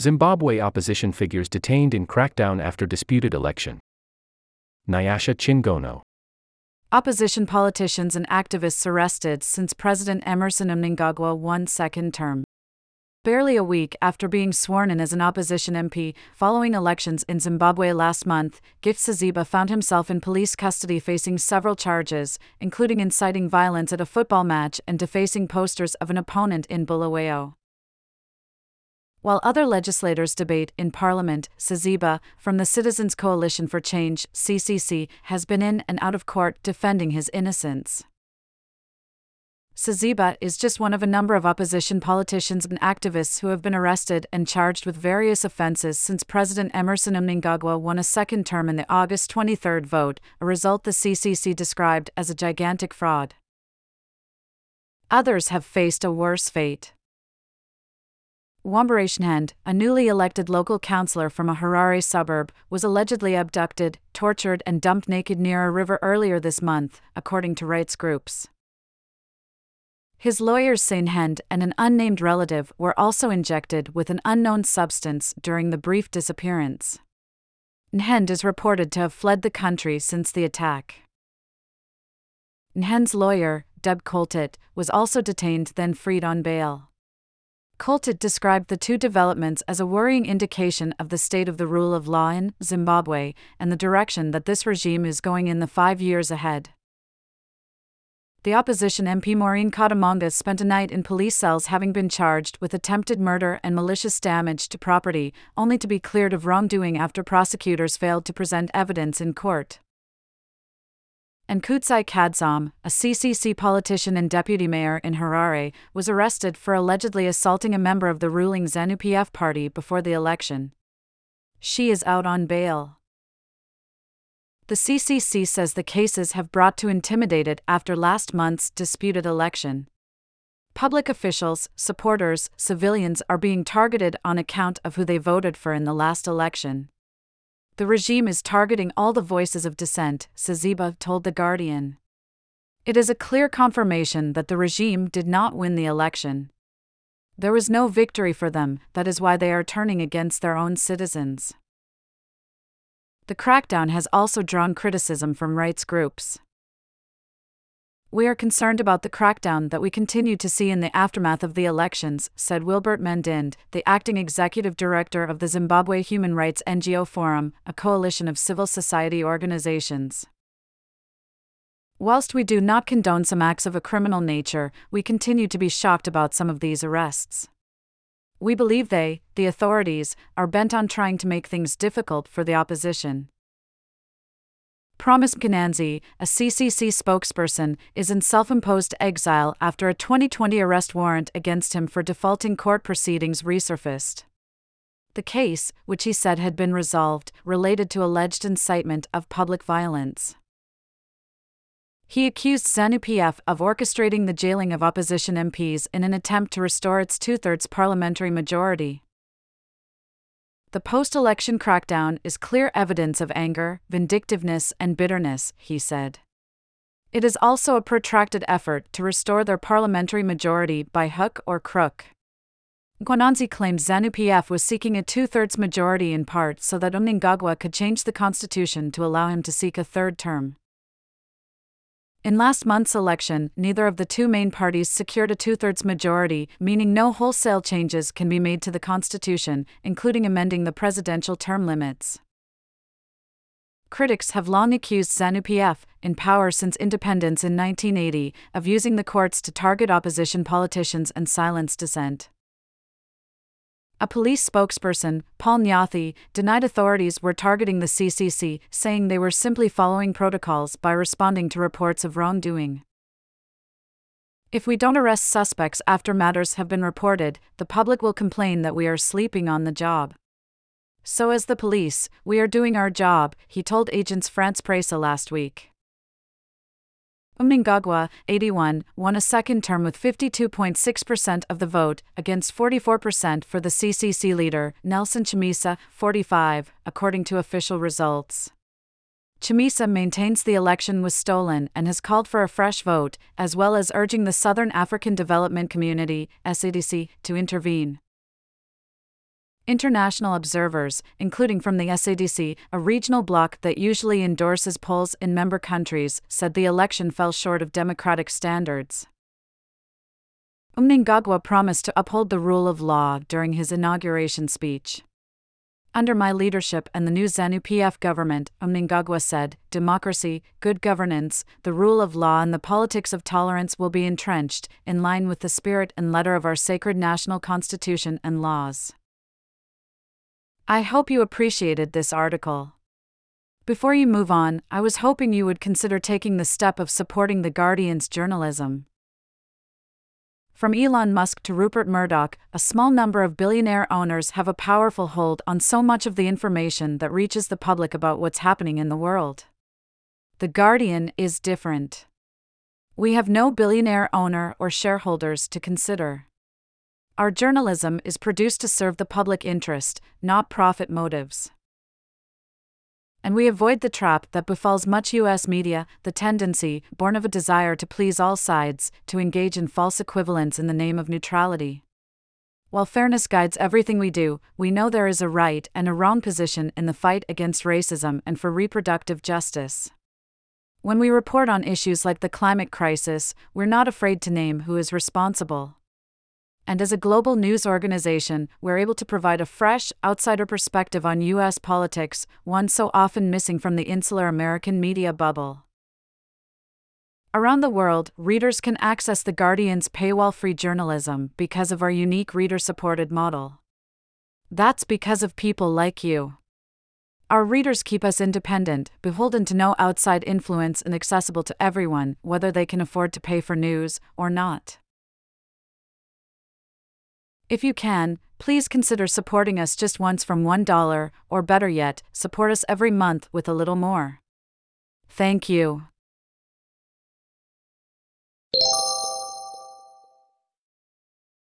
Zimbabwe opposition figures detained in crackdown after disputed election. Nyasha Chingono. Opposition politicians and activists arrested since President Emmerson Mnangagwa won second term. Barely a week after being sworn in as an opposition MP following elections in Zimbabwe last month, Gift Saziba found himself in police custody facing several charges, including inciting violence at a football match and defacing posters of an opponent in Bulawayo. While other legislators debate in Parliament, Saziba, from the Citizens Coalition for Change, CCC, has been in and out of court defending his innocence. Saziba is just one of a number of opposition politicians and activists who have been arrested and charged with various offenses since President Emmerson Mnangagwa won a second term in the August 23 vote, a result the CCC described as a gigantic fraud. Others have faced a worse fate. Womberai Nhende, a newly elected local councillor from a Harare suburb, was allegedly abducted, tortured, and dumped naked near a river earlier this month, according to rights groups. His lawyers say Nhende and an unnamed relative were also injected with an unknown substance during the brief disappearance. Nhende is reported to have fled the country since the attack. Nhende's lawyer, Deb Coltart, was also detained then freed on bail. Coltart described the two developments as a worrying indication of the state of the rule of law in Zimbabwe and the direction that this regime is going in the five years ahead the opposition MP Maureen Kademaunga spent a night in police cells having been charged with attempted murder and malicious damage to property, only to be cleared of wrongdoing after prosecutors failed to present evidence in court. And Kudzai Kadzam, a CCC politician and deputy mayor in Harare, was arrested for allegedly assaulting a member of the ruling ZANU PF party before the election. She is out on bail. The CCC says the cases have brought to intimidated after last month's disputed election. Public officials, supporters, civilians are being targeted on account of who they voted for in the last election. The regime is targeting all the voices of dissent, Saziba told The Guardian. It is a clear confirmation that the regime did not win the election. There was no victory for them, that is why they are turning against their own citizens. The crackdown has also drawn criticism from rights groups. We are concerned about the crackdown that we continue to see in the aftermath of the elections, said Wilbert Mandinde, the acting executive director of the Zimbabwe Human Rights NGO Forum, a coalition of civil society organizations. Whilst we do not condone some acts of a criminal nature, we continue to be shocked about some of these arrests. We believe they, the authorities, are bent on trying to make things difficult for the opposition. Promise Mkwananzi, a CCC spokesperson, is in self imposed exile after a 2020 arrest warrant against him for defaulting court proceedings resurfaced. The case, which he said had been resolved, related to alleged incitement of public violence. He accused ZANU-PF of orchestrating the jailing of opposition MPs in an attempt to restore its two-thirds parliamentary majority. The post-election crackdown is clear evidence of anger, vindictiveness, and bitterness, he said. It is also a protracted effort to restore their parliamentary majority by hook or crook. Mkwananzi claimed ZANU-PF was seeking a two-thirds majority in part so that Mnangagwa could change the constitution to allow him to seek a third term. In last month's election, neither of the two main parties secured a two thirds majority, meaning no wholesale changes can be made to the Constitution, including amending the presidential term limits. Critics have long accused ZANU PF, in power since independence in 1980, of using the courts to target opposition politicians and silence dissent. A police spokesperson, Paul Nyathi, denied authorities were targeting the CCC, saying they were simply following protocols by responding to reports of wrongdoing. If we don't arrest suspects after matters have been reported, the public will complain that we are sleeping on the job. So, as the police, we are doing our job, he told Agence France Presse last week. Mnangagwa, 81, won a second term with 52.6% of the vote, against 44% for the CCC leader, Nelson Chamisa, 45, according to official results. Chamisa maintains the election was stolen and has called for a fresh vote, as well as urging the Southern African Development Community, SADC, to intervene. International observers, including from the SADC, a regional bloc that usually endorses polls in member countries, said the election fell short of democratic standards. Mnangagwa promised to uphold the rule of law during his inauguration speech. Under my leadership and the new ZANU PF government, Mnangagwa said, democracy, good governance, the rule of law, and the politics of tolerance will be entrenched, in line with the spirit and letter of our sacred national constitution and laws. I hope you appreciated this article. Before you move on, I was hoping you would consider taking the step of supporting The Guardian's journalism. From Elon Musk to Rupert Murdoch, a small number of billionaire owners have a powerful hold on so much of the information that reaches the public about what's happening in the world. The Guardian is different. We have no billionaire owner or shareholders to consider. Our journalism is produced to serve the public interest, not profit motives and we avoid the trap that befalls much US media the tendency, born of a desire to please all sides, to engage in false equivalence in the name of neutrality. While fairness guides everything we do, we know there is a right and a wrong position in the fight against racism and for reproductive justice. When we report on issues like the climate crisis, we're not afraid to name who is responsible and as a global news organization, we're able to provide a fresh, outsider perspective on U.S. politics, one so often missing from the insular American media bubble. Around the world, readers can access The Guardian's paywall free journalism because of our unique reader supported model. That's because of people like you. Our readers keep us independent, beholden to no outside influence, and accessible to everyone, whether they can afford to pay for news or not. If you can, please consider supporting us just once from $1, or better yet, support us every month with a little more. Thank you.